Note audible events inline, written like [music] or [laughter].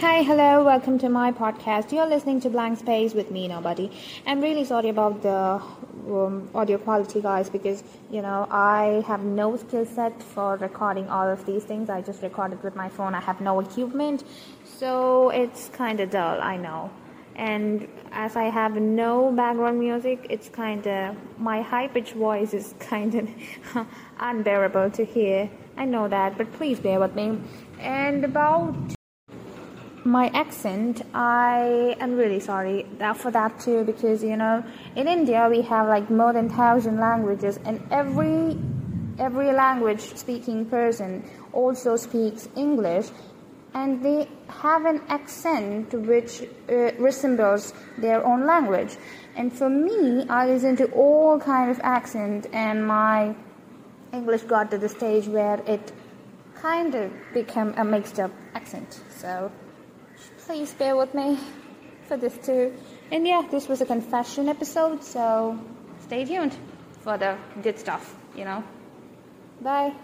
Hi, hello, welcome to my podcast. You're listening to Blank Space with me, Nobody. I'm really sorry about the um, audio quality, guys, because you know I have no skill set for recording all of these things. I just record it with my phone, I have no equipment, so it's kind of dull, I know. And as I have no background music, it's kind of my high pitched voice is [laughs] kind of unbearable to hear. I know that, but please bear with me. And about my accent i am really sorry for that too because you know in india we have like more than thousand languages and every every language speaking person also speaks english and they have an accent which uh, resembles their own language. And for me i listen to all kind of accent and my english got to the stage where it kind of became a mixed up accent so please bear with me for this too. And yeah, this was a confession episode, so stay tuned for the good stuff, you know. Bye.